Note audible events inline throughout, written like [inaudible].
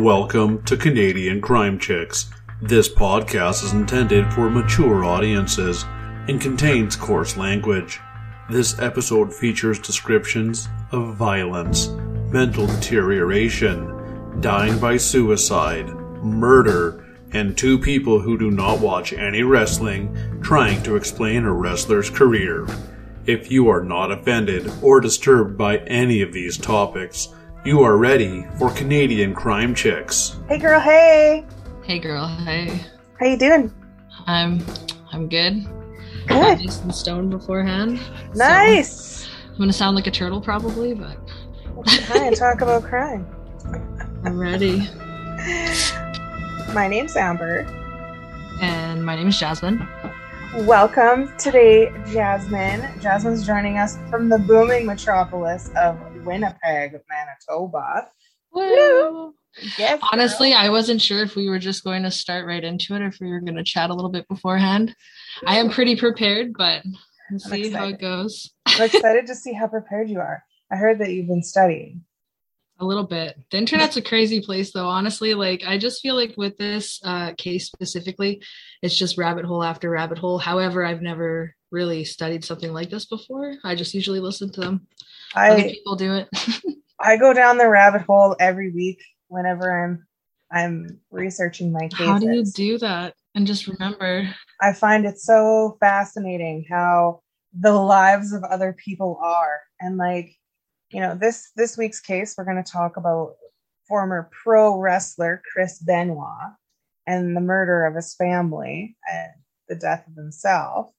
Welcome to Canadian Crime Chicks. This podcast is intended for mature audiences and contains coarse language. This episode features descriptions of violence, mental deterioration, dying by suicide, murder, and two people who do not watch any wrestling trying to explain a wrestler's career. If you are not offended or disturbed by any of these topics, you are ready for Canadian Crime Chicks. Hey girl, hey. Hey girl, hey. How you doing? I'm I'm good. Good. Just in stone beforehand. so Nice. I'm gonna sound like a turtle probably, but Hi, and talk about crime. [laughs] I'm ready. My name's Amber. And my name is Jasmine. Welcome today, Jasmine. Jasmine's joining us from the booming metropolis of Winnipeg, Manitoba. Woo! Yes. Honestly, I wasn't sure if we were just going to start right into it or if we were gonna chat a little bit beforehand. I am pretty prepared, but we'll I'm see how it goes. I'm excited to see how prepared you are. I heard that you've been studying. A little bit. The internet's a crazy place, though. Honestly, like I just feel like with this uh, case specifically, it's just rabbit hole after rabbit hole. However, I've never really studied something like this before. I just usually listen to them. Other I people do it. [laughs] I go down the rabbit hole every week whenever I'm I'm researching my cases. How do you do that? And just remember, I find it so fascinating how the lives of other people are. And like, you know, this this week's case, we're going to talk about former pro wrestler Chris Benoit and the murder of his family and the death of himself.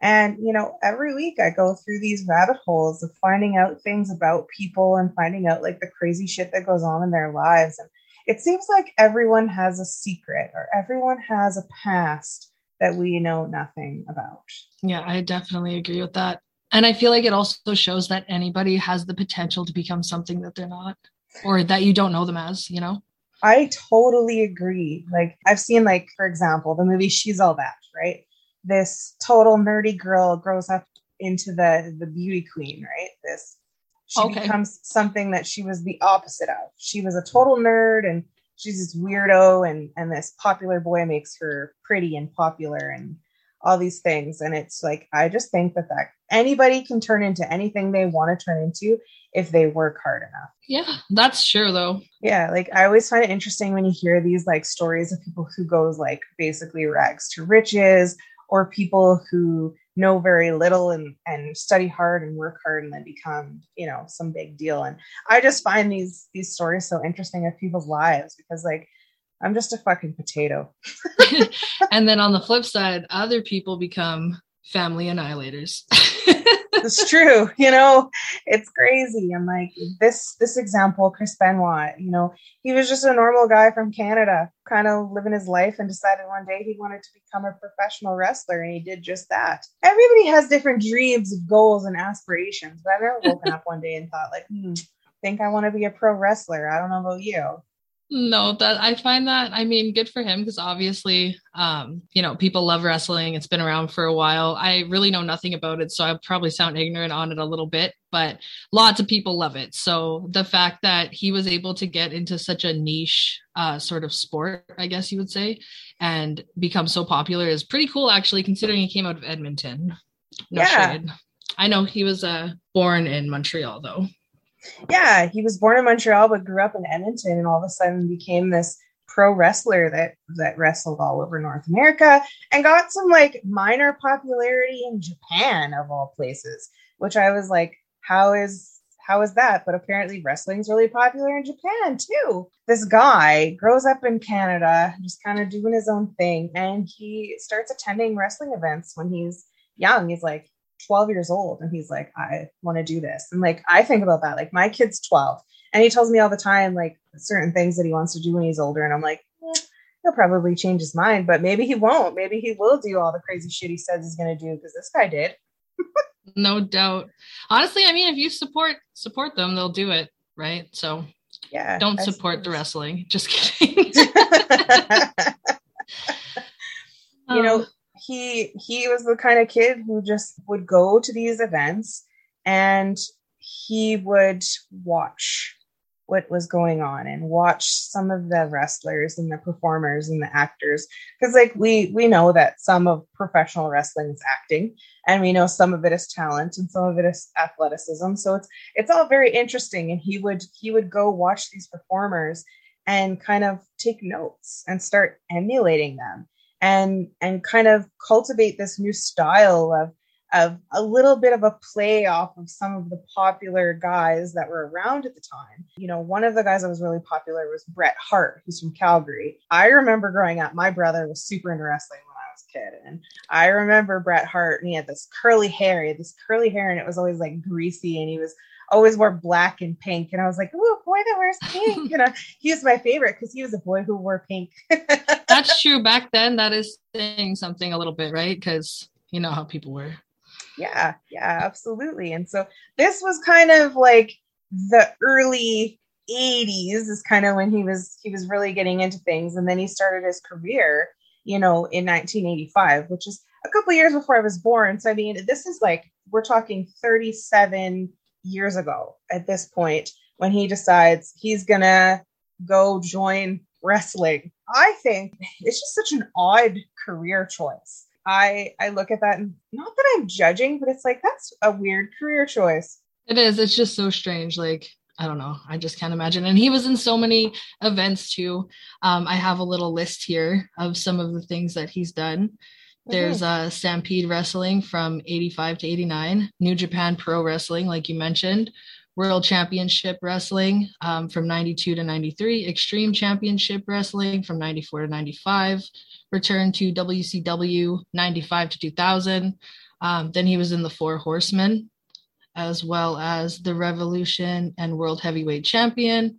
And you know, every week I go through these rabbit holes of finding out things about people and finding out like the crazy shit that goes on in their lives. And it seems like everyone has a secret or everyone has a past that we know nothing about. yeah, I definitely agree with that. And I feel like it also shows that anybody has the potential to become something that they're not or that you don't know them as, you know? I totally agree. Like I've seen like for example, the movie She's All That, right? This total nerdy girl grows up into the the beauty queen, right? This she Okay. becomes something that she was the opposite of. She was a total nerd and she's this weirdo and and this popular boy makes her pretty and popular and all these things and it's like I just think that that anybody can turn into anything they want to turn into if they work hard enough. Yeah, that's sure though. Yeah, like I always find it interesting when you hear these like stories of people who goes like basically rags to riches or people who know very little and and study hard and work hard and then become, you know, some big deal. And I just find these these stories so interesting of people's lives because like I'm just a fucking potato. [laughs] and then on the flip side, other people become family annihilators. [laughs] it's true you know? It's crazy. I'm like this this example chris benoit you know he was just a normal guy from canada kind of living his life and decided one day he wanted to become a professional wrestler and he did just that. Everybody has different dreams goals and aspirations but i've never woken up one day and thought like hmm, think i want to be a pro wrestler. I don't know about you no, that I find that I mean good for him because obviously um you know people love wrestling. It's been around for a while. I really know nothing about it, so I probably sound ignorant on it a little bit, but lots of people love it. So the fact that he was able to get into such a niche uh sort of sport, I guess you would say, and become so popular is pretty cool actually considering he came out of Edmonton. No Yeah. shade. I know he was uh born in Montreal though. Yeah, he was born in Montreal but grew up in Edmonton and all of a sudden became this pro wrestler that that wrestled all over North America and got some like minor popularity in Japan of all places, which I was like, how is how is that? But apparently wrestling's really popular in Japan too. This guy grows up in Canada, just kind of doing his own thing, and he starts attending wrestling events when he's young. He's like 12 years old and he's like i want to do this and like i think about that like my kid's 12 and he tells me all the time like certain things that he wants to do when he's older and i'm like eh, he'll probably change his mind but maybe he won't maybe he will do all the crazy shit he says he's going to do because this guy did [laughs] No doubt. Honestly, I mean, if you support support them, they'll do it, right? So yeah don't I support the wrestling. Just kidding. [laughs] [laughs] you know Um, he he was the kind of kid who just would go to these events and he would watch what was going on and watch some of the wrestlers and the performers and the actors. Because like we we know that some of professional wrestling is acting and we know some of it is talent and some of it is athleticism. So it's it's all very interesting and he would he would go watch these performers and kind of take notes and start emulating them and and kind of cultivate this new style of of a little bit of a play off of some of the popular guys that were around at the time. You know, one of the guys that was really popular was Bret Hart, who's from Calgary. I remember growing up, my brother was super into wrestling when I was a kid. And I remember Bret Hart, and he had this curly hair, he had this curly hair, and it was always like greasy, and he was always wore black and pink. And I was like, oh, boy that wears pink. [laughs] You know, he was my favorite because he was a boy who wore pink. [laughs] That's true. Back then, that is saying something a little bit, right? Because you know how people were yeah yeah absolutely and so this was kind of like the early 80s is kind of when he was he was really getting into things and then he started his career you know in 1985 which is a couple years before i was born so i mean this is like we're talking 37 years ago at this point when he decides he's gonna go join wrestling i think it's just such an odd career choice I I look at that and not that I'm judging, but it's like that's a weird career choice. It is. It's just so strange. Like I don't know. I just can't imagine. And he was in so many events too. Um, I have a little list here of some of the things that he's done. There's uh, Stampede Wrestling from 85 to 89, New Japan Pro Wrestling, like you mentioned, World Championship Wrestling um, from 92 to 93, Extreme Championship Wrestling from 94 to 95, returned to WCW 95 to 2000. Um, then he was in the Four Horsemen, as well as the Revolution and World Heavyweight Champion.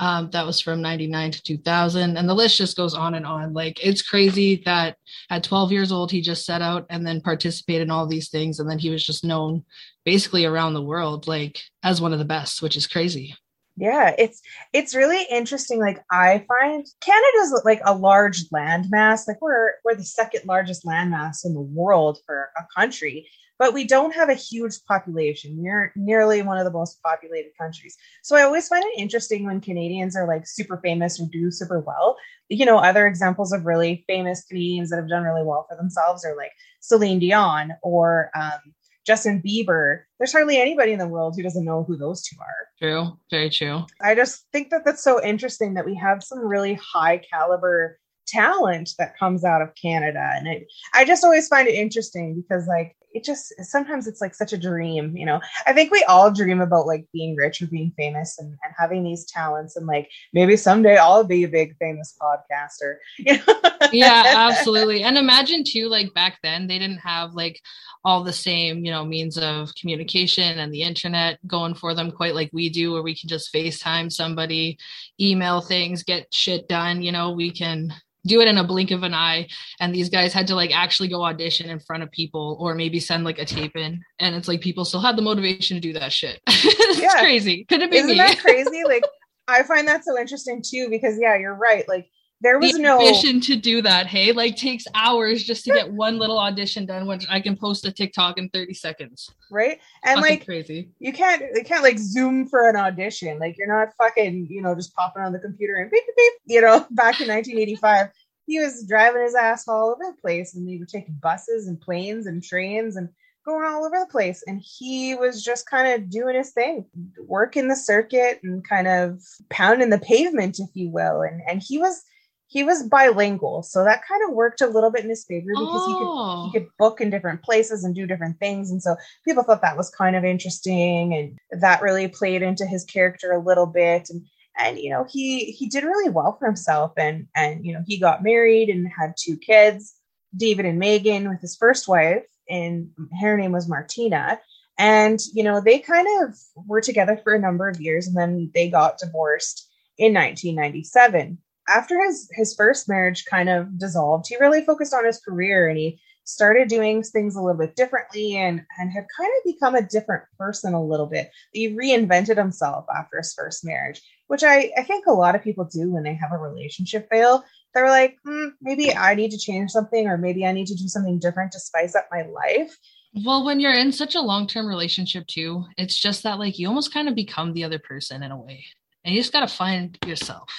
Um, that was from 99 to 2000. And the list just goes on and on. Like, it's crazy that at 12 years old, he just set out and then participated in all these things. And then he was just known basically around the world, like, as one of the best, which is crazy yeah it's it's really interesting like i find canada's like a large landmass like we're we're the second largest landmass in the world for a country but we don't have a huge population we're nearly one of the most populated countries so i always find it interesting when canadians are like super famous or do super well you know other examples of really famous canadians that have done really well for themselves are like celine dion or um, Justin Bieber, there's hardly anybody in the world who doesn't know who those two are. True, very true. I just think that that's so interesting that we have some really high caliber talent that comes out of Canada. And it, I just always find it interesting because, like, it just sometimes it's like such a dream, you know. I think we all dream about like being rich or being famous and, and having these talents, and like maybe someday I'll be a big famous podcaster. [laughs] yeah, absolutely. And imagine too, like back then, they didn't have like all the same, you know, means of communication and the internet going for them quite like we do, where we can just FaceTime somebody, email things, get shit done. You know, we can do it in a blink of an eye and these guys had to like actually go audition in front of people or maybe send like a tape in and it's like people still had the motivation to do that shit [laughs] it's yeah. crazy could it be Isn't me? that crazy [laughs] like i find that so interesting too because yeah you're right like there was the no ambition to do that. Hey, like takes hours just to get one little audition done, which I can post a TikTok in 30 seconds. Right. And fucking like crazy. You can't you can't like zoom for an audition. Like you're not fucking, you know, just popping on the computer and beep beep beep. You know, [laughs] back in 1985, he was driving his ass all over the place and they were taking buses and planes and trains and going all over the place and he was just kind of doing his thing working the circuit and kind of pounding the pavement if you will and and he was he was bilingual, so that kind of worked a little bit in his favor because oh. he could he oh. could book in different places and do different things, and so people thought that was kind of interesting, and that really played into his character a little bit, and and you know he he did really well for himself, and and you know he got married and had two kids, David and Megan, with his first wife, and her name was Martina, and you know they kind of were together for a number of years, and then they got divorced in 1997 after his his first marriage kind of dissolved, he really focused on his career and he started doing things a little bit differently and and had kind of become a different person a little bit. He reinvented himself after his first marriage, which I I think a lot of people do when they have a relationship fail. They're like, mm, maybe I need to change something, or maybe I need to do something different to spice up my life. Well, when you're in such a long term relationship, too, it's just that like you almost kind of become the other person in a way and you just got to find yourself.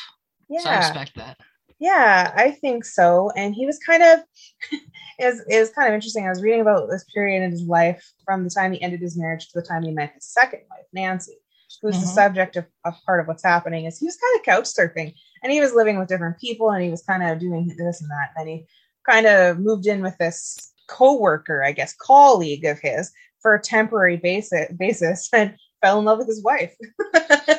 Yeah. So I respect that. Yeah, I think so. And he was kind of [laughs] is is kind of interesting. I was reading about this period in his life from the time he ended his marriage to the time he met his second wife, Nancy, who's the Mhm. subject of, of part of what's happening. Is he was kind of couch surfing and he was living with different people and he was kind of doing this and that. And he kind of moved in with this co-worker, I guess, colleague of his for a temporary basis basis [laughs] and fell in love with his wife. [laughs]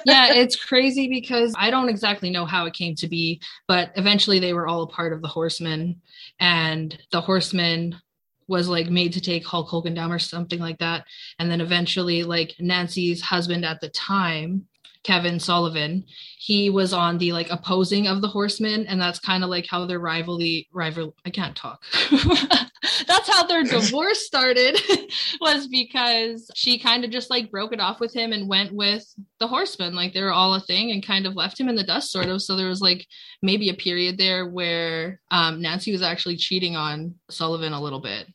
yeah, it's crazy because I don't exactly know how it came to be, but eventually they were all a part of the Horsemen, and the Horsemen was like made to take Hulk Hogan down or something like that. And then eventually, like Nancy's husband at the time, Kevin Sullivan, he was on the like opposing of the Horsemen, and that's kind of like how their rivalry rival. I can't talk. [laughs] that's how their divorce started [laughs] was because she kind of just like broke it off with him and went with the horsemen like they were all a thing and kind of left him in the dust sort of so there was like maybe a period there where um, nancy was actually cheating on sullivan a little bit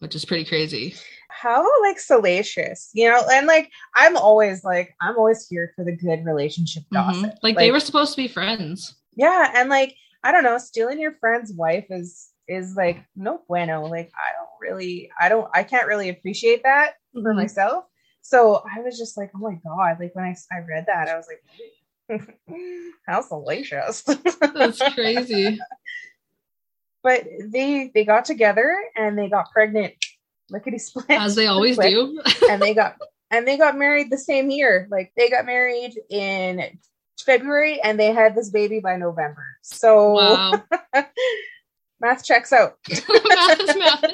which is pretty crazy how like salacious, you know, and like I'm always like I'm always here for the good relationship Mhm. gossip. like, they were supposed to be friends yeah, and like I don't know, stealing your friend's wife is is like no bueno. Like I don't really, I don't, I can't really appreciate that for Mhm. myself. So I was just like, oh my god! Like when I I read that, I was like, [laughs] how salacious. that's crazy [laughs] but they they got together and they got pregnant lickety split [laughs] as they always do [laughs] and they got and they got married the same year. Like they got married in February and they had this baby by November. So wow [laughs] math checks out. math is math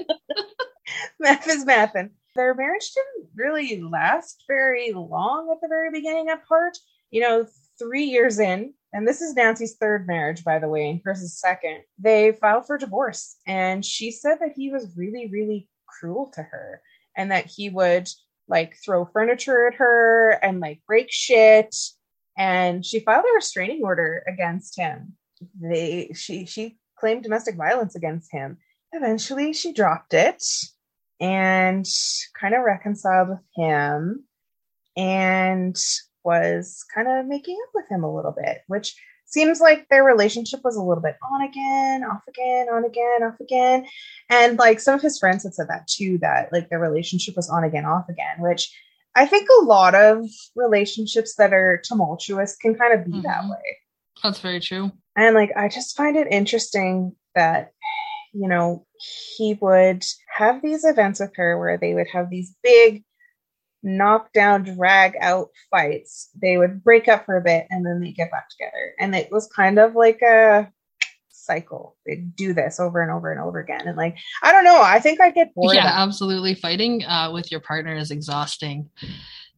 math is mathin'. Their marriage didn't really last very long at the very beginning apart. You know, three years in, and this is Nancy's third marriage, by the way, and Chris's second, they filed for divorce. And she said that he was really, really cruel to her and that he would like throw furniture at her and like break shit. And she filed a restraining order against him. They she she claimed domestic violence against him. Eventually she dropped it and kind of reconciled with him and was kind of making up with him a little bit, which seems like their relationship was a little bit on again, off again, on again, off again. And like some of his friends had said that too, that like their relationship was on again, off again, which I think a lot of relationships that are tumultuous can kind of be that Mhm. way. that's very true And like, I just find it interesting that, you know, he would have these events with her where they would have these big knockdown, drag out fights. They would break up for a bit and then they get back together. And it was kind of like a cycle. They'd do this over and over and over again. And like, I don't know. I think I get bored. yeah absolutely fighting uh, with your partner is exhausting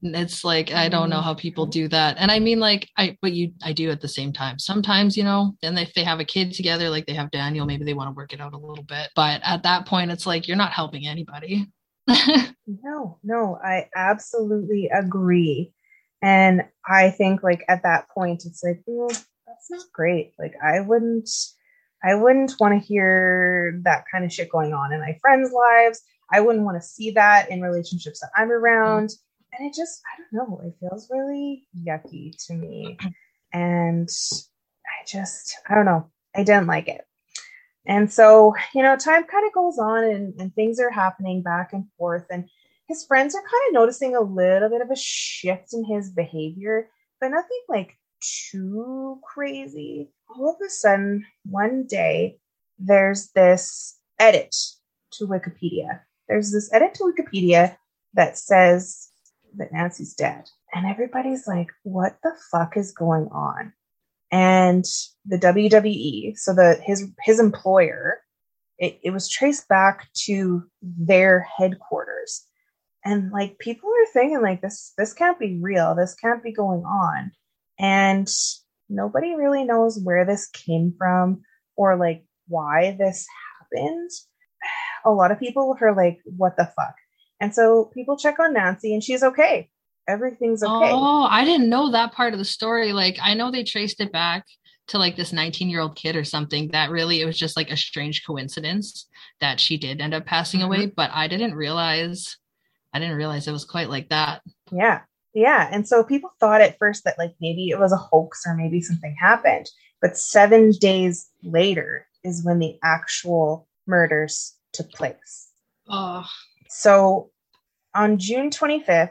it's like i don't know how people do that and i mean like i but you i do at the same time sometimes you know and if they have a kid together like they have daniel maybe they want to work it out a little bit but at that point it's like you're not helping anybody [laughs] No, no, I absolutely agree. And I think like at that point it's like, "Mm, that's not great. Like I wouldn't I wouldn't want to hear that kind of shit going on in my friends' lives. I wouldn't want to see that in relationships that I'm around. And it just, I don't know, it feels really yucky to me. And I just, I don't know, I didn't like it. And so, you know, time kind of goes on and, and things are happening back and forth. And his friends are kind of noticing a little bit of a shift in his behavior, but nothing like too crazy. All of a sudden, one day, there's this edit to Wikipedia. There's this edit to Wikipedia that says that Nancy's dead. And everybody's like, what the fuck is going on? And the WWE, so the his his employer, it, it was traced back to their headquarters. And like people are thinking like this this can't be real. This can't be going on. And nobody really knows where this came from or like why this happened. [sighs] A lot of people are like, what the fuck? And so people check on Nancy and she's okay. Everything's okay. oh i didn't know that part of the story like i know they traced it back to like this 19 year old kid or something that really it was just like a strange coincidence that she did end up passing mm-hmm. away but i didn't realize i didn't realize it was quite like that Yeah. Yeah. And so people thought at first that like maybe it was a hoax or maybe something happened. But seven days later is when the actual murders took place. Oh, So on June 25th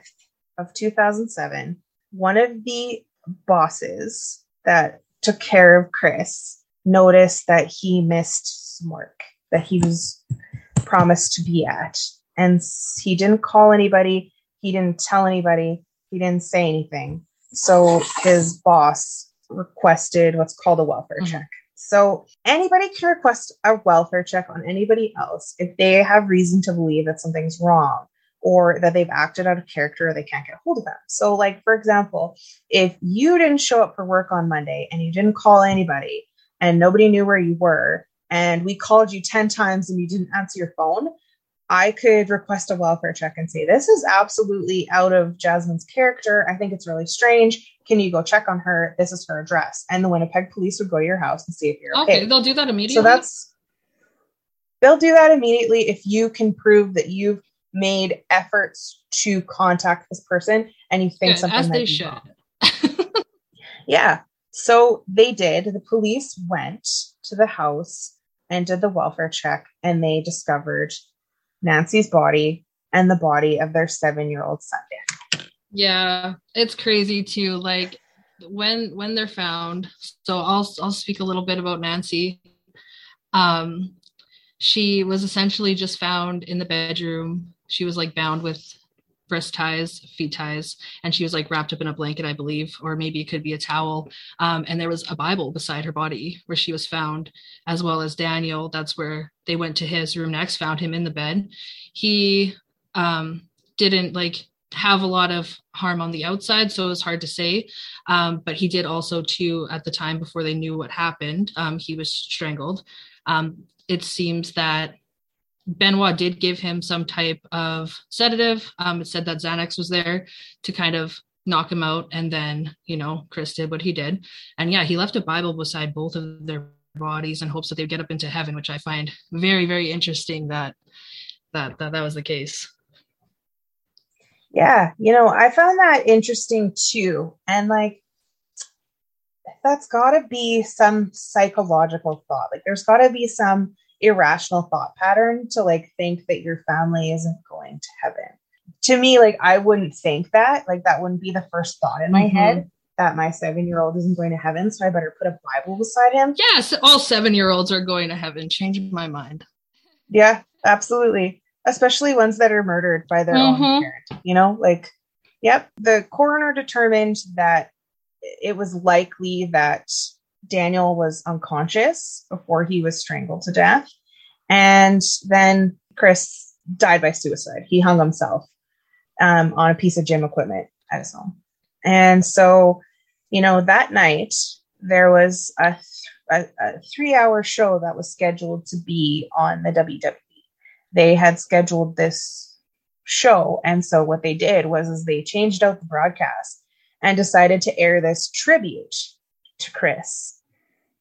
of 2007, one of the bosses that took care of Chris noticed that he missed some work that he was promised to be at. And he didn't call anybody, he didn't tell anybody, he didn't say anything. So his boss requested what's called a welfare Mhm. check. So anybody can request a welfare check on anybody else if they have reason to believe that something's wrong or that they've acted out of character or they can't get a hold of them. So, like for example, if you didn't show up for work on Monday and you didn't call anybody and nobody knew where you were, and we called you 10 times and you didn't answer your phone, I could request a welfare check and say, This is absolutely out of Jasmine's character. I think it's really strange. Can you go check on her? This is her address. And the Winnipeg police would go to your house and see if you're okay. okay. They'll do that immediately. So that's they'll do that immediately if you can prove that you've made efforts to contact this person and you think Good, something as they should. [laughs] Yeah. So they did. The police went to the house and did the welfare check, and they discovered Nancy's body and the body of their seven year old son. Yeah, it's crazy too. Like when when they're found. So I'll I'll speak a little bit about Nancy. Um, she was essentially just found in the bedroom. She was like bound with wrist ties, feet ties, and she was like wrapped up in a blanket, I believe, or maybe it could be a towel. Um, and there was a Bible beside her body where she was found, as well as Daniel. That's where they went to his room next, found him in the bed. He um, didn't like have a lot of harm on the outside, so it was hard to say. Um, but he did also, too, at the time before they knew what happened, um, he was strangled. Um, it seems that Benoit did give him some type of sedative. Um, it said that Xanax was there to kind of knock him out. And then, you know, Chris did what he did. And yeah, he left a Bible beside both of their bodies in hopes that they'd get up into heaven, which I find very, very interesting that that that, that was the case. Yeah, you know, I found that interesting too. And like, that's got to be some psychological thought. Like, there's got to be some irrational thought pattern to like think that your family isn't going to heaven. To me, like, I wouldn't think that. Like, that wouldn't be the first thought in my Mhm. head that my seven year old isn't going to heaven. So I better put a Bible beside him. Yes, all seven year olds are going to heaven. Changing my mind. Yeah, absolutely. Especially ones that are murdered by their own Mhm. parent. You know, like, yep, the coroner determined that it was likely that Daniel was unconscious before he was strangled to death. And then Chris died by suicide. He hung himself um, on a piece of gym equipment at his home. And so, you know, that night there was a, a, a three hour show that was scheduled to be on the WWE. They had scheduled this show. And so what they did was is they changed out the broadcast and decided to air this tribute to Chris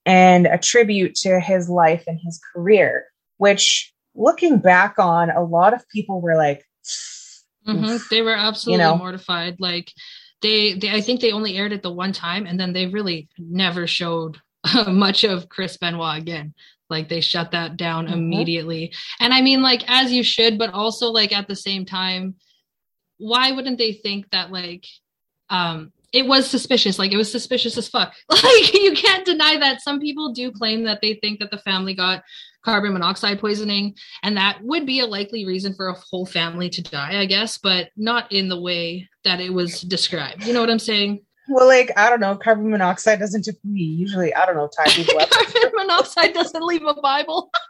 and a tribute to his life and his career, which looking back on, a lot of people were like, Mhm. They were absolutely know. mortified. Like they, they, I think they only aired it the one time, and then they really never showed [laughs] much of Chris Benoit again. Like they shut that down Mhm. immediately. And I mean, like as you should, but also like at the same time, why wouldn't they think that like um it was suspicious like it was suspicious as fuck. [laughs] Like you can't deny that. Some people do claim that they think that the family got carbon monoxide poisoning and that would be a likely reason for a whole family to die i guess but not in the way that it was described. You know what i'm saying? Well, like, I don't know, carbon monoxide doesn't typically usually, I don't know, tie people up, [laughs] carbon monoxide doesn't leave a bible. [laughs]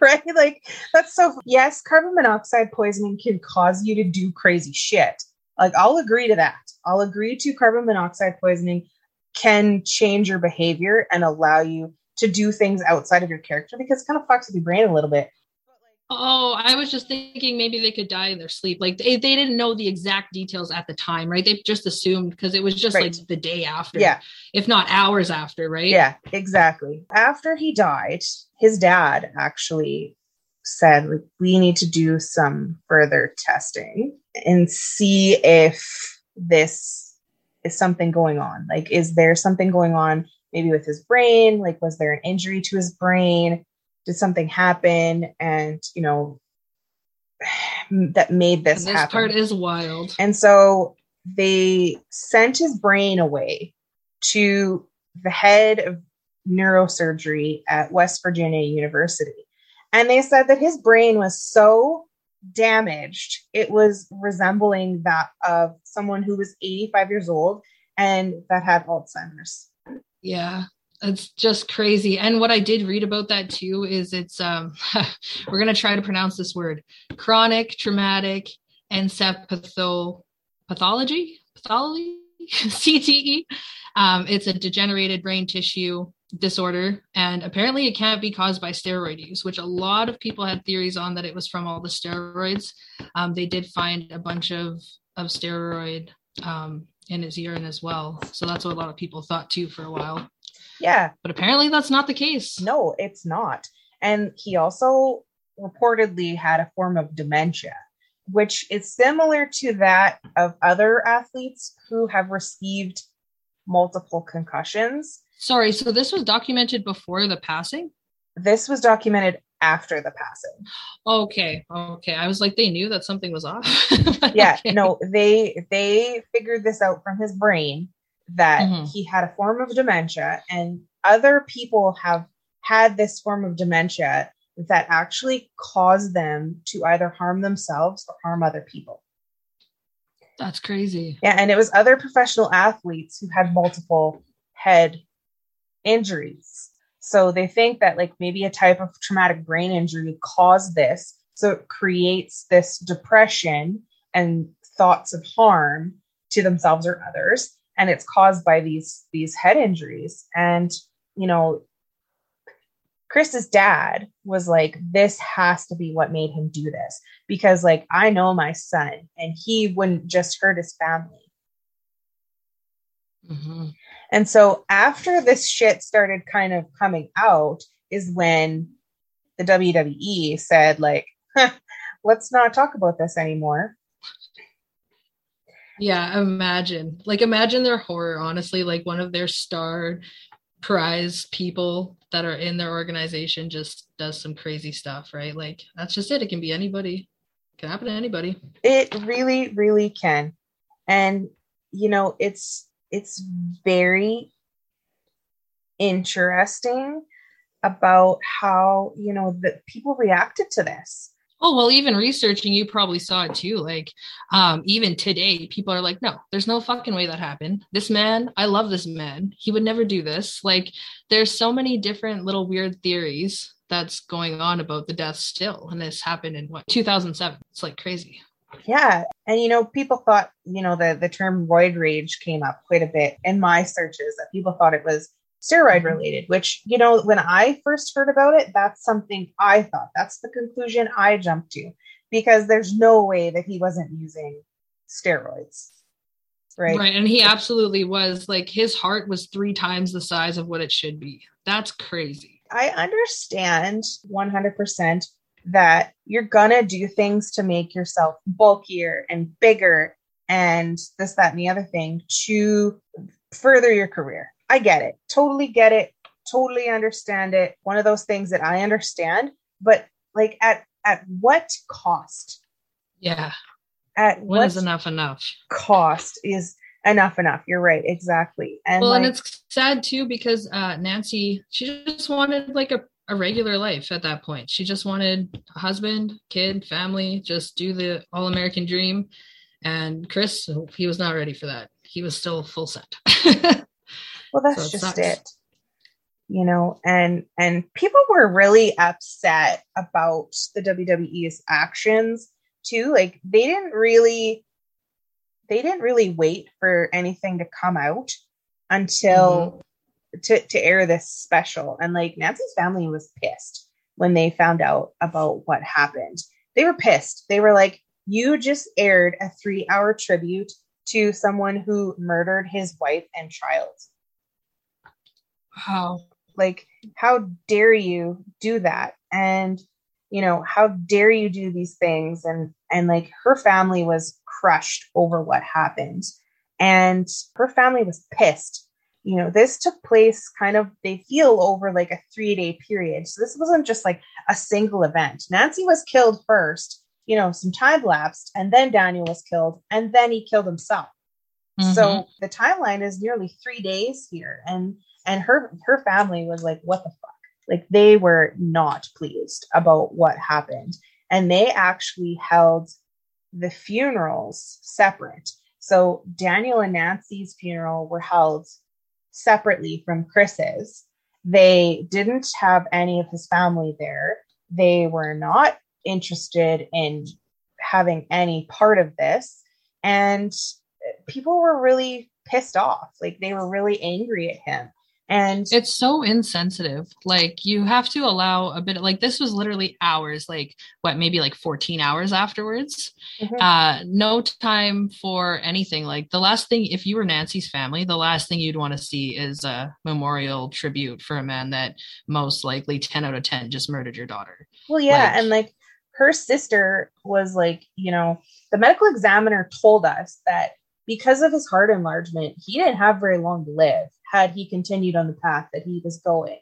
Right? Like, that's so, yes, carbon monoxide poisoning can cause you to do crazy shit. Like, I'll agree to that. I'll agree to carbon monoxide poisoning can change your behavior and allow you to do things outside of your character because it kind of fucks with your brain a little bit. Oh, I was just thinking maybe they could die in their sleep. Like they, they didn't know the exact details at the time, right? They just assumed because it was just Right. like the day after, Yeah. if not hours after, right? Yeah, exactly. After he died, his dad actually said, like, we need to do some further testing and see if this is something going on? Like, is there something going on maybe with his brain? Like, was there an injury to his brain? Did something happen? And, you know, [sighs] that made this, this happen. part is wild. And so they sent his brain away to the head of neurosurgery at West Virginia University. And they said that his brain was so damaged, it was resembling that of someone who was 85 years old and that had Alzheimer's. Yeah, it's just crazy. And what I did read about that too is it's um [laughs] we're gonna try to pronounce this word chronic traumatic encephalopathy pathology pathology [laughs] CTE. Um, it's a degenerated brain tissue disorder and apparently it can't be caused by steroid use which a lot of people had theories on that it was from all the steroids. Um, they did find a bunch of of steroid um, in his urine as well. So that's what a lot of people thought too for a while. Yeah, but apparently that's not the case. No, it's not. And he also reportedly had a form of dementia, which is similar to that of other athletes who have received multiple concussions. Sorry so this was documented before the passing This was documented after the passing. okay okay i was like they knew that something was off [laughs] yeah Okay. no they they figured this out from his brain that Mhm. he had a form of dementia and other people have had this form of dementia that actually caused them to either harm themselves or harm other people that's crazy yeah and it was other professional athletes who had multiple head injuries. So they think that like maybe a type of traumatic brain injury caused this. So it creates this depression and thoughts of harm to themselves or others. And it's caused by these these head injuries. And you know chris's dad was like this has to be what made him do this. Because like i know my son and he wouldn't just hurt his family Mhm. and so after this shit started kind of coming out is when the WWE said like, "Huh, let's not talk about this anymore. Yeah, imagine. Like imagine their horror, honestly, like one of their star prize people that are in their organization just does some crazy stuff, right? Like that's just it. It can be anybody. It can happen to anybody. It really, really can. And you know, it's it's very interesting about how, you know, that people reacted to this. Oh, well, even researching, you probably saw it too. Like, um, even today, people are like, no, there's no fucking way that happened. This man, I love this man. He would never do this. Like, there's so many different little weird theories that's going on about the death still. And this happened in what, 2007? It's like crazy. Yeah. And you know, people thought, you know, the the term roid rage came up quite a bit in my searches that people thought it was steroid mm-hmm. related, which, you know, when I first heard about it, that's something I thought. That's the conclusion I jumped to because there's no way that he wasn't using steroids. Right. Right. And he absolutely was like, his heart was three times the size of what it should be. That's crazy. I understand 100% that you're gonna do things to make yourself bulkier and bigger and this, that, and the other thing to further your career. I get it. Totally get it. Totally understand it. One of those things that I understand, but like at at what cost? Yeah. At When what is enough enough? cost is enough enough? You're right, exactly. And well, like, and it's sad too because uh, Nancy, she just wanted like a, a regular life at that point. She just wanted a husband, kid, family, just do the all American dream. And Chris, he was not ready for that. He was still full set. [laughs] Well, that's So just it. You know, and and people were really upset about the WWE's actions too. Like they didn't really they didn't really wait for anything to come out until mm-hmm. To to air this special. And like Nancy's family was pissed when they found out about what happened. They were pissed. They were like, "You just aired a 3-hour tribute to someone who murdered his wife and child." wow. like how dare you do that and you know how dare you do these things and and like her family was crushed over what happened And her family was pissed. You know, this took place kind of, they feel over like a three day period. So this wasn't just like a single event. Nancy was killed first, you know, some time lapsed, and then Daniel was killed, and then he killed himself. Mm-hmm. So the timeline is nearly three days here. And and her her family was like, what the fuck? Like they were not pleased about what happened. And they actually held the funerals separate. So Daniel and Nancy's funeral were held separately from Chris's. They didn't have any of his family there. They were not interested in having any part of this. And people were really pissed off. Like they were really angry at him. And it's so insensitive. Like you have to allow a bit of, like this was literally hours, like what, maybe like 14 hours afterwards. Mm-hmm. Uh, no time for anything. Like the last thing, if you were Nancy's family, the last thing you'd want to see is a memorial tribute for a man that most likely 10 out of 10 just murdered your daughter. Well, yeah. Like, and like her sister was like, you know, the medical examiner told us that because of his heart enlargement, he didn't have very long to live had he continued on the path that he was going.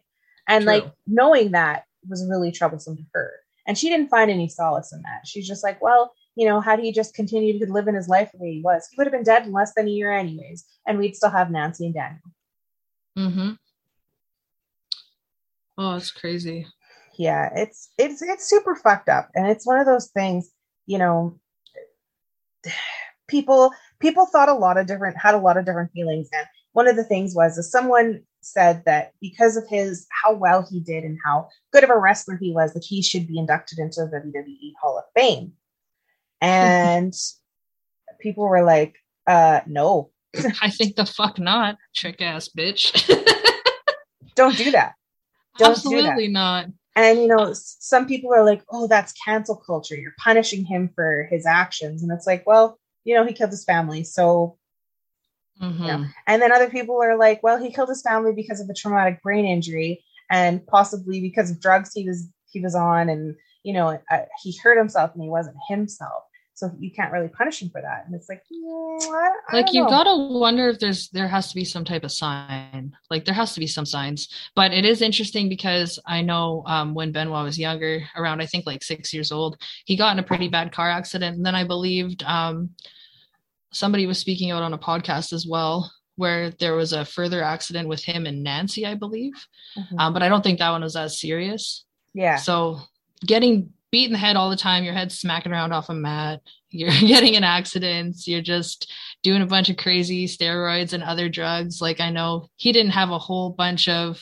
And True. like knowing that was really troublesome to her. And she didn't find any solace in that. She's just like, well, you know, had he just continued to live in his life the way he was, he would have been dead in less than a year, anyways. And we'd still have Nancy and Daniel. Mm-hmm. Oh, it's crazy. Yeah, it's it's it's super fucked up. And it's one of those things, you know, [sighs] people people thought a lot of different had a lot of different feelings and one of the things was is someone said that because of his how well he did and how good of a wrestler he was that he should be inducted into the WWE Hall of Fame. And [laughs] people were like uh no. [laughs] I think the fuck not trick ass bitch. [laughs] Don't do that. Don't absolutely do that. not. And you know some people are like oh that's cancel culture. You're punishing him for his actions. And it's like well you know, he killed his family. So, mm-hmm. you know. and then other people are like, well, he killed his family because of a traumatic brain injury and possibly because of drugs he was he was on, and you know, uh, he hurt himself and he wasn't himself. So you can't really punish him for that. And it's like, I, I like you gotta wonder if there's there has to be some type of sign. Like there has to be some signs. But it is interesting because I know um, when Benoit was younger, around I think like six years old, he got in a pretty bad car accident, and then I believed um, somebody was speaking out on a podcast as well where there was a further accident with him and Nancy, I believe. Mm-hmm. Um, but I don't think that one was as serious. Yeah. So getting beat in the head all the time, your head smacking around off a mat, [laughs] you're getting in accidents, you're just doing a bunch of crazy steroids and other drugs. Like I know he didn't have a whole bunch of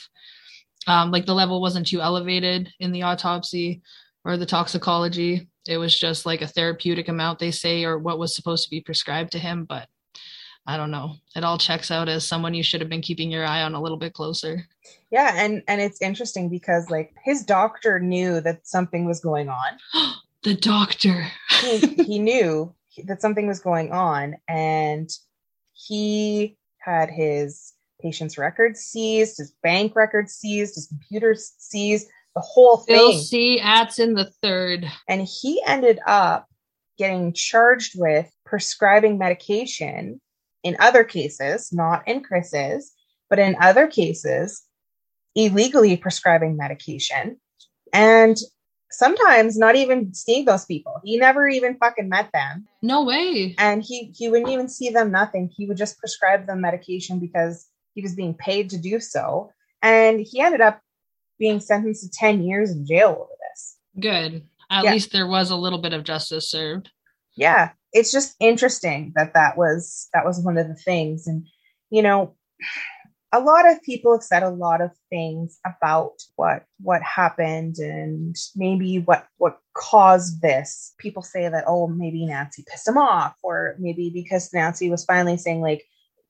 um, like the level wasn't too elevated in the autopsy or the toxicology it was just like a therapeutic amount they say or what was supposed to be prescribed to him but i don't know. It all checks out as someone you should have been keeping your eye on a little bit closer. Yeah and and it's interesting because like his doctor knew that something was going on. [gasps] The doctor. He, he [laughs] knew that something was going on and he had his patient's records seized his bank records seized his computer seized the whole thing. Bill C. Atson the third. And he ended up getting charged with prescribing medication in other cases, not in Chris's, but in other cases, illegally prescribing medication. And sometimes not even seeing those people. He never even fucking met them. No way. And he he wouldn't even see them nothing. He would just prescribe them medication because he was being paid to do so. And he ended up being sentenced to 10 years in jail over this. Good. At yeah. least there was a little bit of justice served. Yeah. It's just interesting that that was that was one of the things and you know a lot of people have said a lot of things about what what happened and maybe what what caused this people say that oh maybe nancy pissed him off or maybe because nancy was finally saying like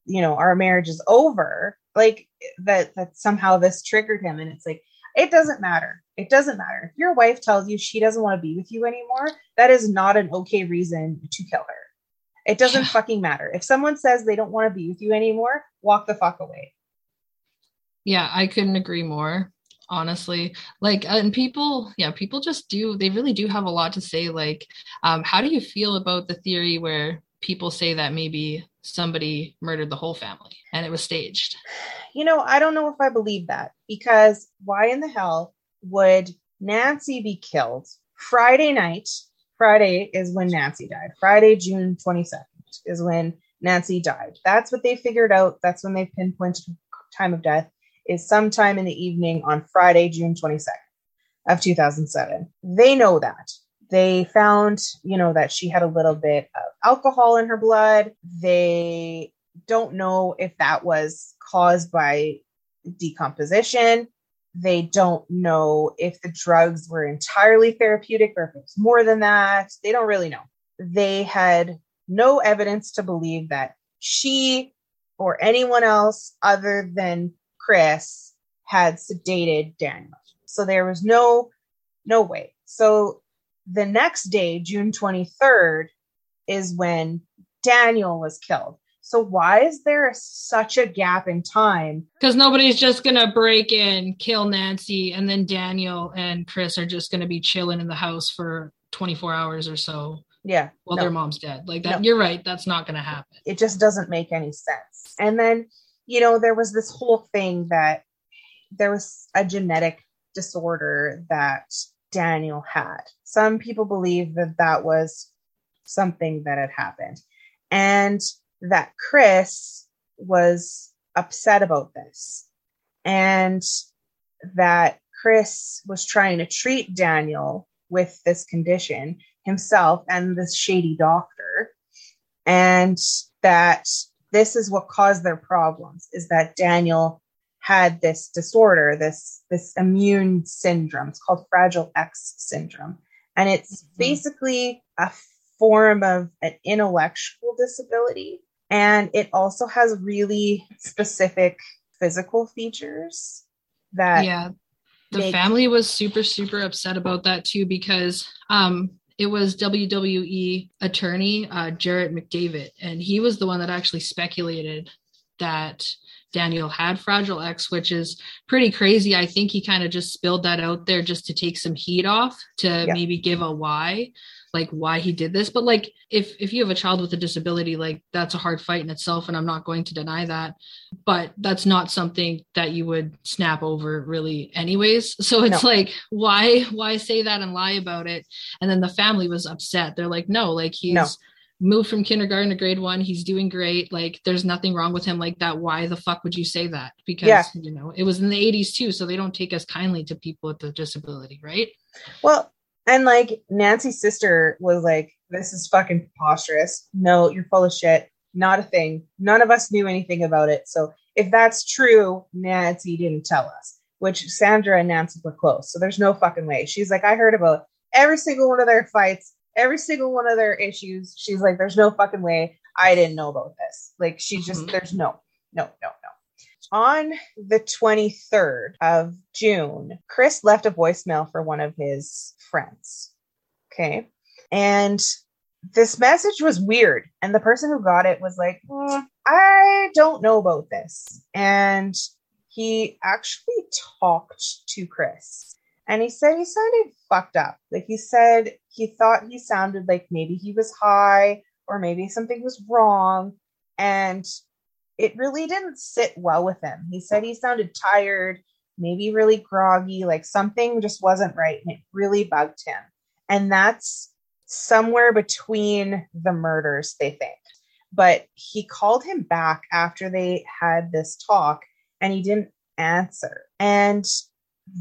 you know our marriage is over like that that somehow this triggered him and it's like it doesn't matter. It doesn't matter. If your wife tells you she doesn't want to be with you anymore, that is not an okay reason to kill her. It doesn't yeah. fucking matter. If someone says they don't want to be with you anymore, walk the fuck away. Yeah, I couldn't agree more honestly like and people yeah people just do they really do have a lot to say like um how do you feel about the theory where people say that maybe somebody murdered the whole family and it was staged. You know, I don't know if I believe that because why in the hell would Nancy be killed Friday night? Friday is when Nancy died. Friday, June 22nd is when Nancy died. That's what they figured out. That's when they pinpointed time of death is sometime in the evening on Friday, June 22nd of 2007. They know that. They found, you know, that she had a little bit of alcohol in her blood. They don't know if that was caused by decomposition. They don't know if the drugs were entirely therapeutic or if it was more than that. They don't really know. They had no evidence to believe that she or anyone else other than Chris had sedated Daniel. So there was no no way. So the next day, June 23rd, is when Daniel was killed. So why is there such a gap in time? Because nobody's just gonna break in, kill Nancy, and then Daniel and Chris are just gonna be chilling in the house for 24 hours or so. Yeah. While no. their mom's dead. Like that, no. you're right. That's not gonna happen. It just doesn't make any sense. And then, you know, there was this whole thing that there was a genetic disorder that Daniel had. Some people believe that that was something that had happened. And that Chris was upset about this and that Chris was trying to treat Daniel with this condition himself and this shady doctor and that this is what caused their problems is that Daniel had this disorder this this immune syndrome it's called fragile x syndrome and it's mm-hmm. basically a form of an intellectual disability. And it also has really specific physical features that yeah. The make- family was super super upset about that too because um it was WWE attorney uh, Jerry McDevitt, and he was the one that actually speculated that Daniel had Fragile X, which is pretty crazy. I think he kind of just spilled that out there just to take some heat off to yeah. maybe give a why like why he did this but like if if you have a child with a disability like that's a hard fight in itself and i'm not going to deny that but that's not something that you would snap over really anyways [laughs] so it's no. like why why say that and lie about it and then the family was upset they're like no like he's no. Moved from kindergarten to grade one he's doing great like there's nothing wrong with him like that why the fuck would you say that because yeah. you know it was in the 80s too so they don't take as kindly to people with a disability right well and like Nancy's sister was like, this is fucking preposterous. No, you're full of shit. Not a thing. None of us knew anything about it. So if that's true, Nancy didn't tell us, which Sandra and Nancy were close. So there's no fucking way. She's like, I heard about every single one of their fights, every single one of their issues. She's like, there's no fucking way I didn't know about this. Like, she's just, mm-hmm. there's no, no, no, no. On the 23rd of June, Chris left a voicemail for one of his friends. Okay. And this message was weird. And the person who got it was like, mm, I don't know about this. And he actually talked to Chris and he said he sounded fucked up. Like he said he thought he sounded like maybe he was high or maybe something was wrong. And it really didn't sit well with him. He said he sounded tired maybe really groggy, like something just wasn't right and it really bugged him. And that's somewhere between the murders, they think. But he called him back after they had this talk and he didn't answer. And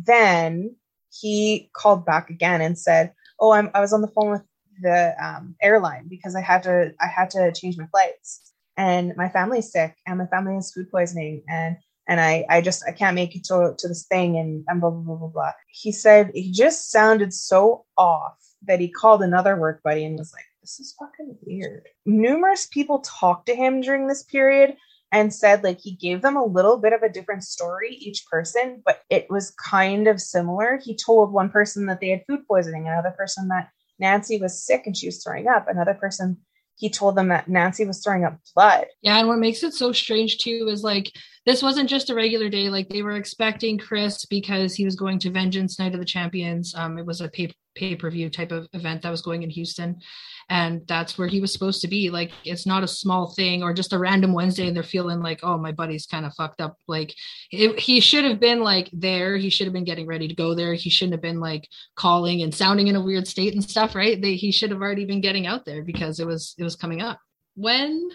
then he called back again and said, "Oh, I'm, I was on the phone with the um, airline because I had to I had to change my flights, and my family's sick, and my family has food poisoning, and and I, I just I can't make it to, to this thing and, and blah blah blah blah blah. He said he just sounded so off that he called another work buddy and was like, This is fucking weird. Numerous people talked to him during this period and said like he gave them a little bit of a different story each person, but it was kind of similar. He told one person that they had food poisoning, another person that Nancy was sick and she was throwing up, another person he told them that Nancy was throwing up blood. Yeah, and what makes it so strange too is like this wasn't just a regular day. Like they were expecting Chris because he was going to Vengeance Night of the Champions. Um, it was a pay pay-per-view type of event that was going in Houston. And that's where he was supposed to be. Like it's not a small thing or just a random Wednesday and they're feeling like oh my buddy's kind of fucked up. Like it, he should have been like there. He should have been getting ready to go there. He shouldn't have been like calling and sounding in a weird state and stuff right? They, he should have already been getting out there because it was it was coming up. When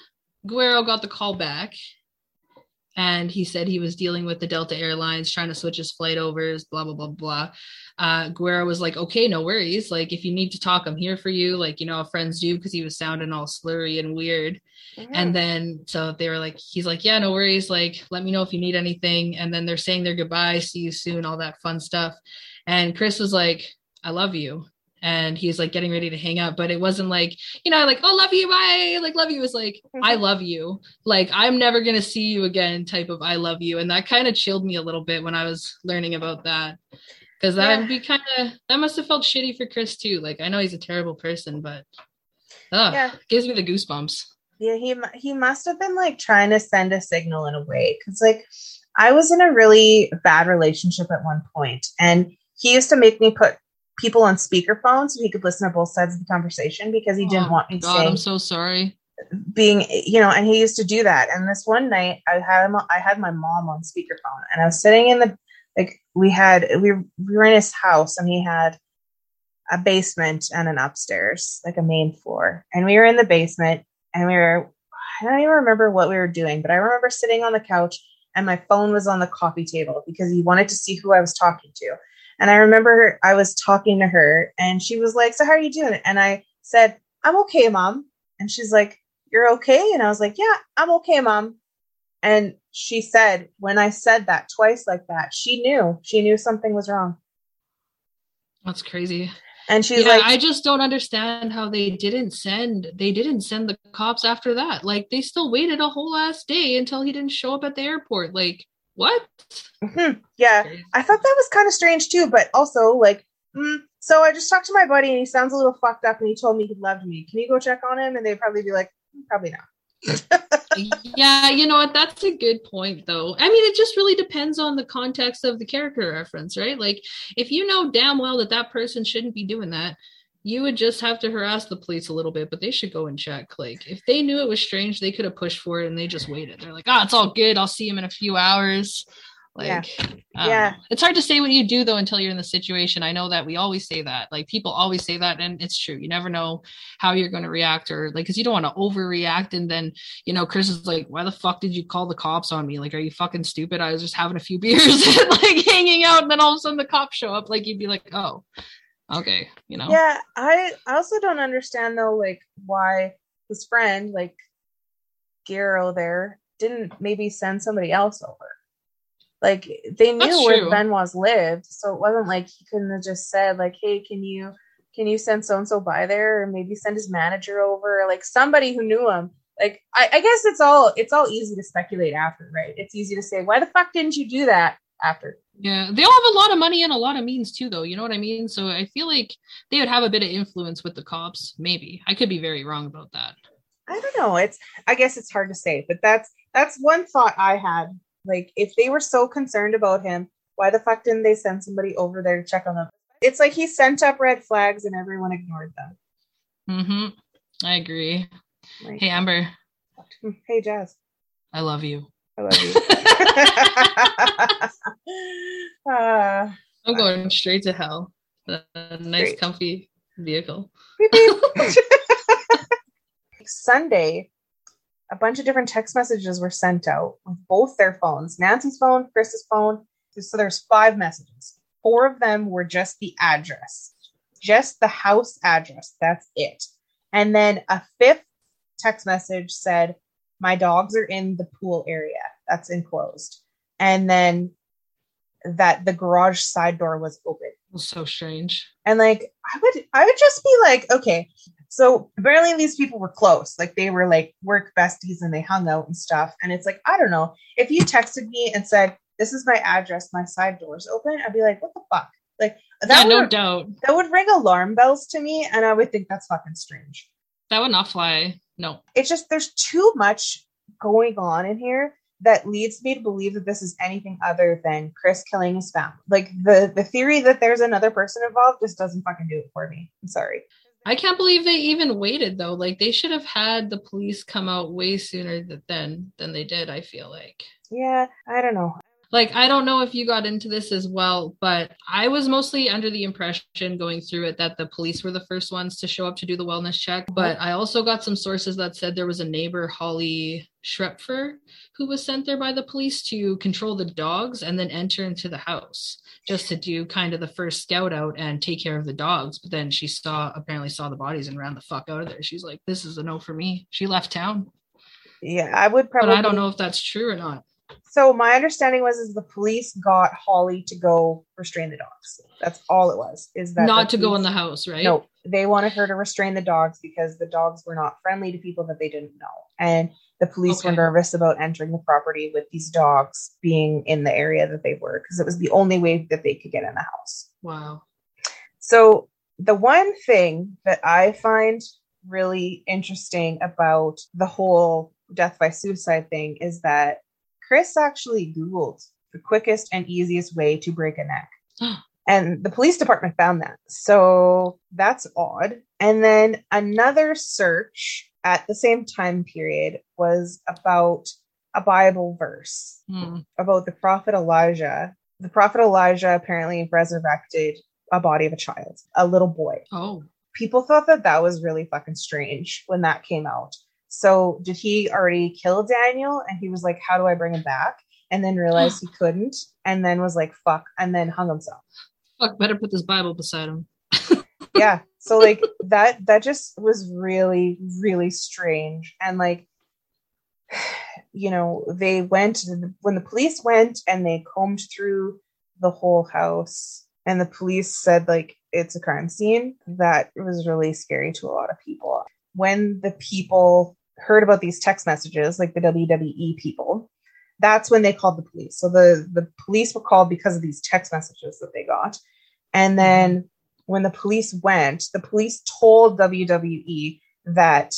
Guerrero got the call back and he said he was dealing with the Delta Airlines, trying to switch his flight overs, blah blah blah blah. Uh, Guerrero was like, "Okay, no worries. Like, if you need to talk, I'm here for you. Like, you know, friends do." Because he was sounding all slurry and weird. Mm-hmm. And then so they were like, he's like, "Yeah, no worries. Like, let me know if you need anything." And then they're saying their goodbye, see you soon, all that fun stuff. And Chris was like, "I love you." and he's like getting ready to hang up but it wasn't like you know like oh love you bye like love you was like i mm-hmm. love you like i'm never gonna see you again type of i love you and that kind of chilled me a little bit when i was learning about that because that would be kind of that must have felt shitty for chris too like i know he's a terrible person but uh yeah gives me the goosebumps yeah he he must have been like trying to send a signal in a way because like i was in a really bad relationship at one point and he used to make me put people on speakerphone so he could listen to both sides of the conversation because he didn't oh, want me God, saying, I'm so sorry. Being, you know, and he used to do that. And this one night, I had him. I had my mom on speakerphone, and I was sitting in the we had we we were in his house, and he had a basement and an upstairs, like a main floor, and we were in the basement, and we were. I don't even remember what we were doing, but I remember sitting on the couch and my phone was on the coffee table because he wanted to see who I was talking to. And I remember I was talking to her and she was like, So how are you doing? And I said, I'm okay, mom. And she's like, You're okay? And I was like, Yeah, I'm okay, mom. And she said, when I said that twice like that, she knew. She knew something was wrong. That's crazy. And she's yeah, like, I just don't understand how they didn't send they didn't send the cops after that. Like they still waited a whole last day until he didn't show up at the airport. Like what? Mm-hmm. Yeah, I thought that was kind of strange too, but also like, mm, so I just talked to my buddy and he sounds a little fucked up and he told me he loved me. Can you go check on him? And they'd probably be like, mm, probably not. Yeah, you know what? That's a good point, though. I mean, it just really depends on the context of the character reference, right? Like, if you know damn well that that person shouldn't be doing that, you would just have to harass the police a little bit, but they should go and check. Like, if they knew it was strange, they could have pushed for it and they just waited. They're like, oh, it's all good. I'll see him in a few hours. Like, yeah. yeah. It's hard to say what you do though until you're in the situation. I know that we always say that. Like, people always say that, and it's true. You never know how you're going to react or like, because you don't want to overreact. And then, you know, Chris is like, why the fuck did you call the cops on me? Like, are you fucking stupid? I was just having a few [laughs] beers and like hanging out. And then all of a sudden the cops show up. Like, you'd be like, oh, okay, you know. Yeah, I also don't understand though, like why his friend, like Guerrero, there didn't maybe send somebody else over. Like they knew where Benoit's lived, so it wasn't like he couldn't have just said like, "Hey, can you can you send so and so by there, or maybe send his manager over, or like somebody who knew him." Like I, I guess it's all it's all easy to speculate after, right? It's easy to say, "Why the fuck didn't you do that?" after. Yeah, they all have a lot of money and a lot of means too, though. You know what I mean? So I feel like they would have a bit of influence with the cops. Maybe I could be very wrong about that. I don't know. It's I guess it's hard to say, but that's that's one thought I had. Like, if they were so concerned about him, why the fuck didn't they send somebody over there to check on them? It's like he sent up red flags and everyone ignored them. Mm-hmm. I agree. Like, hey, Amber. Hey, Jazz. I love you. I love you. uh, [laughs] I'm going straight to hell. A nice, straight. comfy vehicle. [laughs] [laughs] Sunday, a bunch of different text messages were sent out with both their phones Nancy's phone, Chris's phone. So there's five messages. Four of them were just the address, just the house address. That's it. And then a fifth text message said, My dogs are in the pool area that's enclosed. And then that the garage side door was open. So strange. And like I would I would just be like, okay, so apparently these people were close. Like they were like work besties and they hung out and stuff. And it's like, I don't know. If you texted me and said, This is my address, my side door's open, I'd be like, what the fuck? Like that yeah, would, no doubt. That would ring alarm bells to me, and I would think that's fucking strange. That would not fly. No. It's just there's too much going on in here that leads me to believe that this is anything other than Chris killing his family. Like the the theory that there's another person involved just doesn't fucking do it for me. I'm sorry. I can't believe they even waited though. Like they should have had the police come out way sooner than than they did. I feel like. Yeah, I don't know like i don't know if you got into this as well but i was mostly under the impression going through it that the police were the first ones to show up to do the wellness check but i also got some sources that said there was a neighbor holly Schrepfer, who was sent there by the police to control the dogs and then enter into the house just to do kind of the first scout out and take care of the dogs. But then she saw apparently saw the bodies and ran the fuck out of there. She's like, "This is a no for me." She left town. Yeah, I would probably. But I don't know if that's true or not. So my understanding was is the police got Holly to go restrain the dogs. That's all it was. Is that not to police, go in the house, right? No, they wanted her to restrain the dogs because the dogs were not friendly to people that they didn't know, and the police okay. were nervous about entering the property with these dogs being in the area that they were because it was the only way that they could get in the house. Wow. So the one thing that I find really interesting about the whole death by suicide thing is that Chris actually Googled the quickest and easiest way to break a neck. [gasps] and the police department found that. So that's odd. And then another search at the same time period was about a Bible verse hmm. about the prophet Elijah. The prophet Elijah apparently resurrected a body of a child, a little boy. Oh. People thought that that was really fucking strange when that came out so did he already kill Daniel? And he was like, How do I bring him back? And then realized [gasps] he couldn't, and then was like, fuck, and then hung himself. Fuck, better put this Bible beside him. [laughs] yeah. So like [laughs] that that just was really, really strange. And like [sighs] you know, they went when the police went and they combed through the whole house and the police said like it's a crime scene that was really scary to a lot of people when the people heard about these text messages, like the WWE people, that's when they called the police. So the the police were called because of these text messages that they got. And then when the police went, the police told WWE that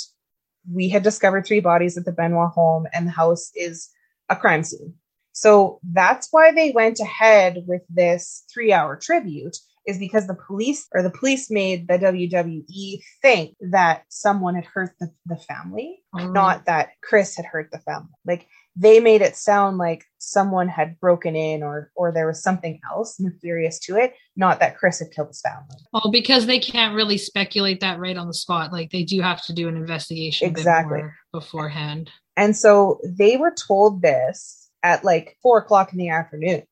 we had discovered three bodies at the Benoit home and the house is a crime scene. So that's why they went ahead with this three hour tribute is because the police or the police made the WWE think that someone had hurt the, the family, mm. not that Chris had hurt the family. Like they made it sound like someone had broken in or or there was something else nefarious to it, not that Chris had killed his family. Well, because they can't really speculate that right on the spot. Like they do have to do an investigation exactly beforehand. And so they were told this at like four o'clock in the afternoon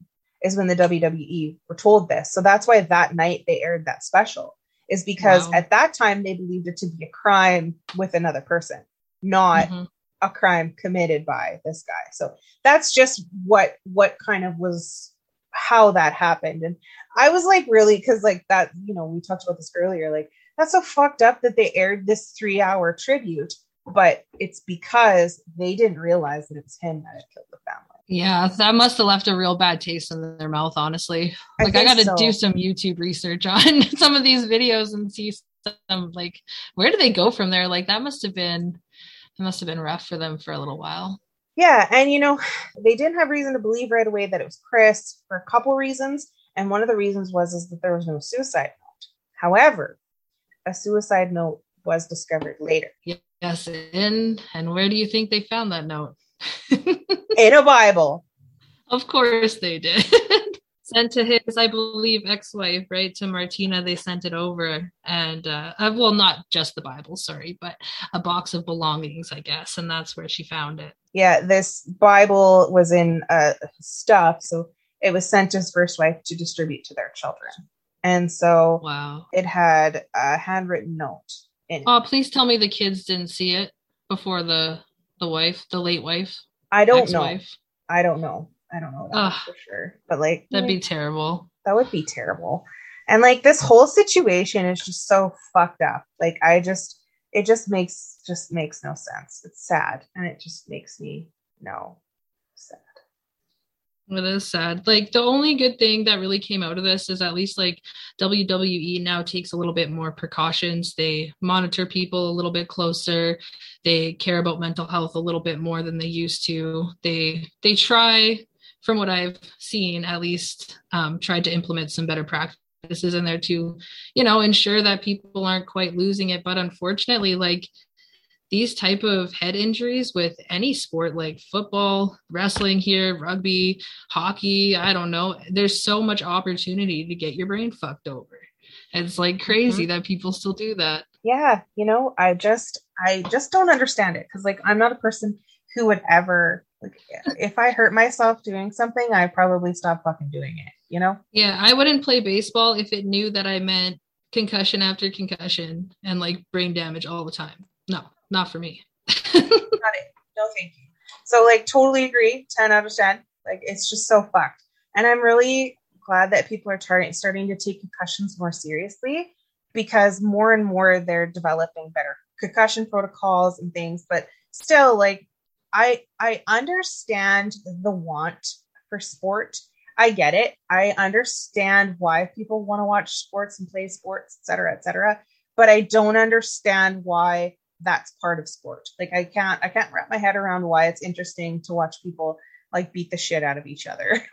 is when the WWE were told this. So that's why that night they aired that special, is because wow. at that time they believed it to be a crime with another person, not mm-hmm. A crime committed by this guy. So that's just what what kind of was how that happened. And I was like really because like that, you know, we talked about this earlier, like that's so fucked up that they aired this three hour tribute, but it's because they didn't realize that it was him that had killed the family. Yeah, that must have left a real bad taste in their mouth, honestly. Like I, I got to so. do some YouTube research on [laughs] some of these videos and see some like where do they go from there? Like that must have been it must have been rough for them for a little while. Yeah, and you know, they didn't have reason to believe right away that it was Chris for a couple reasons, and one of the reasons was is that there was no suicide note. However, a suicide note was discovered later. Yes, in and where do you think they found that note? [laughs] in a Bible. Of course they did. [laughs] sent to his, I believe, ex-wife, right? To Martina, they sent it over, and uh, uh, well, not just the Bible, sorry, but a box of belongings, I guess, and that's where she found it. Yeah, this Bible was in uh, stuff, so it was sent to his first wife to distribute to their children, and so wow, it had a handwritten note. In oh, please tell me the kids didn't see it before the the wife, the late wife. I don't ex-wife. know. I don't know. I don't know that for sure. But like that'd be terrible. That would be terrible. And like this whole situation is just so fucked up. Like I just it just makes just makes no sense. It's sad and it just makes me no sad. It is sad. Like the only good thing that really came out of this is at least like WWE now takes a little bit more precautions. They monitor people a little bit closer. They care about mental health a little bit more than they used to. They they try, from what I've seen, at least um, tried to implement some better practices in there to, you know, ensure that people aren't quite losing it. But unfortunately, like these type of head injuries with any sport like football wrestling here rugby hockey i don't know there's so much opportunity to get your brain fucked over it's like crazy mm-hmm. that people still do that yeah you know i just i just don't understand it because like i'm not a person who would ever like if i hurt myself doing something i probably stop fucking doing it you know yeah i wouldn't play baseball if it knew that i meant concussion after concussion and like brain damage all the time no not for me. [laughs] not it. No, thank you. So, like, totally agree. 10 out of 10. Like, it's just so fucked. And I'm really glad that people are tar- starting to take concussions more seriously because more and more they're developing better concussion protocols and things. But still, like, I I understand the want for sport. I get it. I understand why people want to watch sports and play sports, et cetera, et cetera. But I don't understand why that's part of sport. Like I can't I can't wrap my head around why it's interesting to watch people like beat the shit out of each other. [laughs]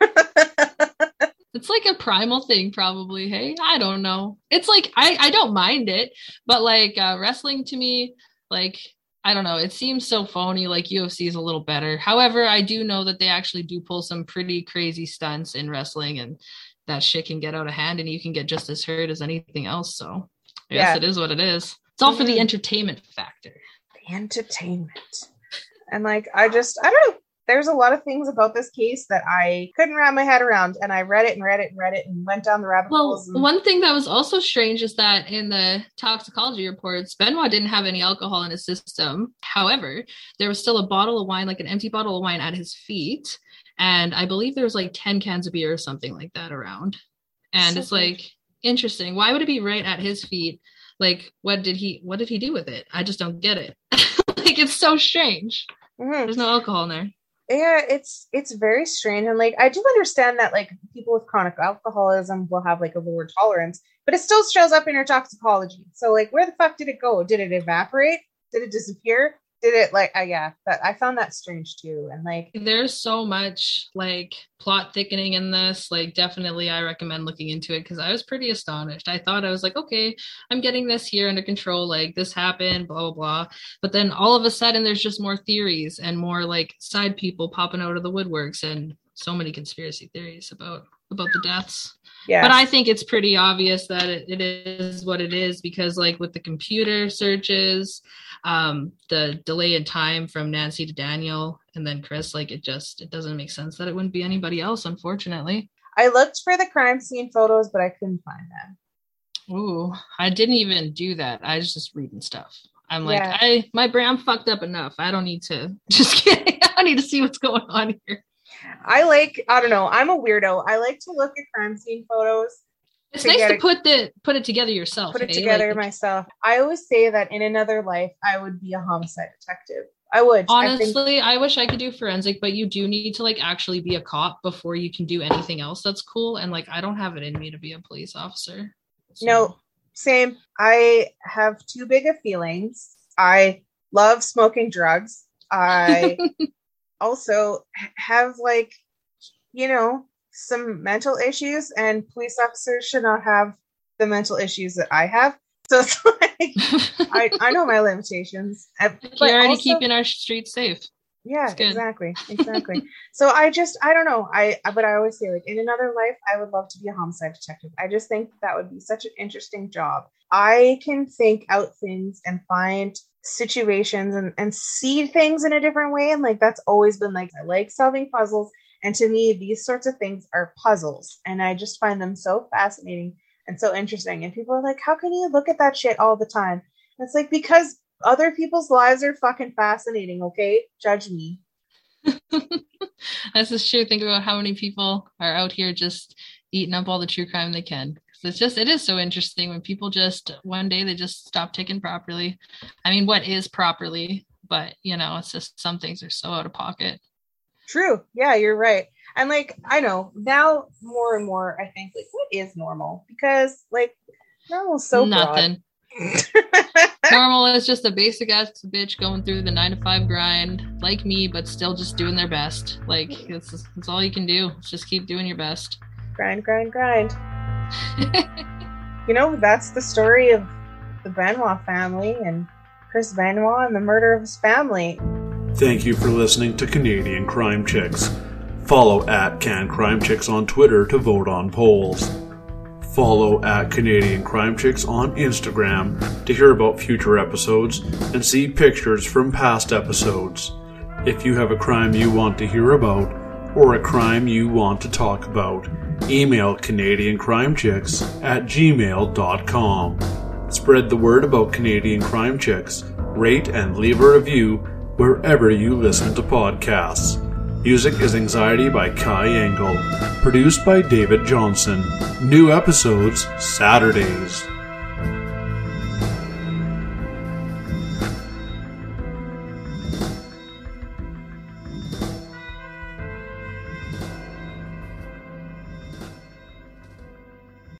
it's like a primal thing probably hey i don't know it's like i i don't mind it but like uh, wrestling to me like i don't know it seems so phony like ufc is a little better however i do know that they actually do pull some pretty crazy stunts in wrestling and that shit can get out of hand and you can get just as hurt as anything else so yes yeah. it is what it is it's all for the mm-hmm. entertainment factor. The entertainment. And like, I just, I don't know. There's a lot of things about this case that I couldn't wrap my head around. And I read it and read it and read it and went down the rabbit well, holes. And- one thing that was also strange is that in the toxicology reports, Benoit didn't have any alcohol in his system. However, there was still a bottle of wine, like an empty bottle of wine at his feet. And I believe there was like 10 cans of beer or something like that around. And so it's like, interesting. Why would it be right at his feet? like what did he what did he do with it i just don't get it [laughs] like it's so strange mm-hmm. there's no alcohol in there yeah it's it's very strange and like i do understand that like people with chronic alcoholism will have like a lower tolerance but it still shows up in your toxicology. So like where the fuck did it go? Did it evaporate? Did it disappear did it like uh, yeah but i found that strange too and like there's so much like plot thickening in this like definitely i recommend looking into it because i was pretty astonished. I thought i was like okay i'm getting this here under control like this happened blah blah blah. But then all of a sudden there's just more theories and more like side people popping out of the woodworks and so many conspiracy theories about about the deaths yeah. But I think it's pretty obvious that it, it is what it is because, like, with the computer searches, um, the delay in time from Nancy to Daniel and then Chris, like, it just it doesn't make sense that it wouldn't be anybody else, unfortunately. I looked for the crime scene photos, but I couldn't find them. Ooh, I didn't even do that. I was just reading stuff. I'm like, yeah. I my brain, I'm fucked up enough. I don't need to. [laughs] Just kidding. I don't need to see what's going on here. I like, I don't know, I'm a weirdo. I like to look at crime scene photos. It's to nice to put the put it together yourself. Put it eh? together like, myself. I always say that in another life I would be a homicide detective. I would. Honestly, I, think- I wish I could do forensic, but you do need to like actually be a cop before you can do anything else that's cool. And like I don't have it in me to be a police officer. So. No, same. I have too big of feelings. I love smoking drugs. I [laughs] also have like you know some mental issues and police officers should not have the mental issues that i have. So it's [laughs] like I, [laughs] I know my limitations uh, but you're already also, keeping our streets safe. Yeah exactly [laughs] exactly. So i just i don't know i but i always say like in another life i would love to be a homicide detective. I just think that would be such an interesting job i can think out things and find situations and, and see things in a different way. And like that's always been like I like solving puzzles. And to me, these sorts of things are puzzles. And I just find them so fascinating and so interesting. And people are like, how can you look at that shit all the time? And it's like because other people's lives are fucking fascinating, okay? Judge me. [laughs] That's just true. Think about how many people are out here just eating up all the true crime they can it's just it is so interesting when people just one day they just stop ticking properly i mean what is properly but you know it's just some things are so out of pocket true yeah you're right And like, I know now more and more, I think like, what is normal? Because like, normal's so Nothing. [laughs] Normal is just a basic ass bitch going through the nine to five grind, like me, but still just doing their best. Like it's that's all you can do. Just keep doing your best. grind, grind, grind. You know, that's the story of the Benoit family and Chris Benoit and the murder of his family. Thank you for listening to Canadian Crime Chicks. Follow at Can Crime Chicks on Twitter to vote on polls. Follow at Canadian Crime Chicks on Instagram to hear about future episodes and see pictures from past episodes. If you have a crime you want to hear about or a crime you want to talk about, email Canadian Crime Chicks at gmail.com. Spread the word about Canadian Crime Chicks, rate and leave a review wherever you listen to podcasts. Music is Anxiety by Kai Engel. Produced by David Johnson. New episodes Saturdays.